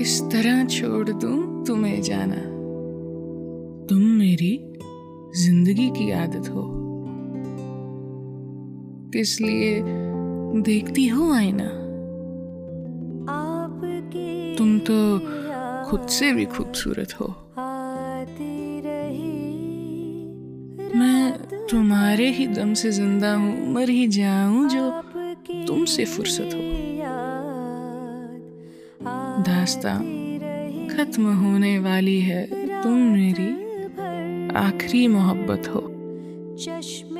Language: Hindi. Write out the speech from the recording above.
किस तरह छोड़ दूँ तुम्हें जाना। तुम मेरी ज़िंदगी की आदत हो। किस लिए देखती हो आईना। तुम तो खुद से भी खूबसूरत हो। मैं तुम्हारे ही दम से ज़िंदा हूँ मर ही जाऊँ जो तुमसे फुर्सत हो। दास्ता खत्म होने वाली है तुम मेरी आखिरी मोहब्बत हो। चश्म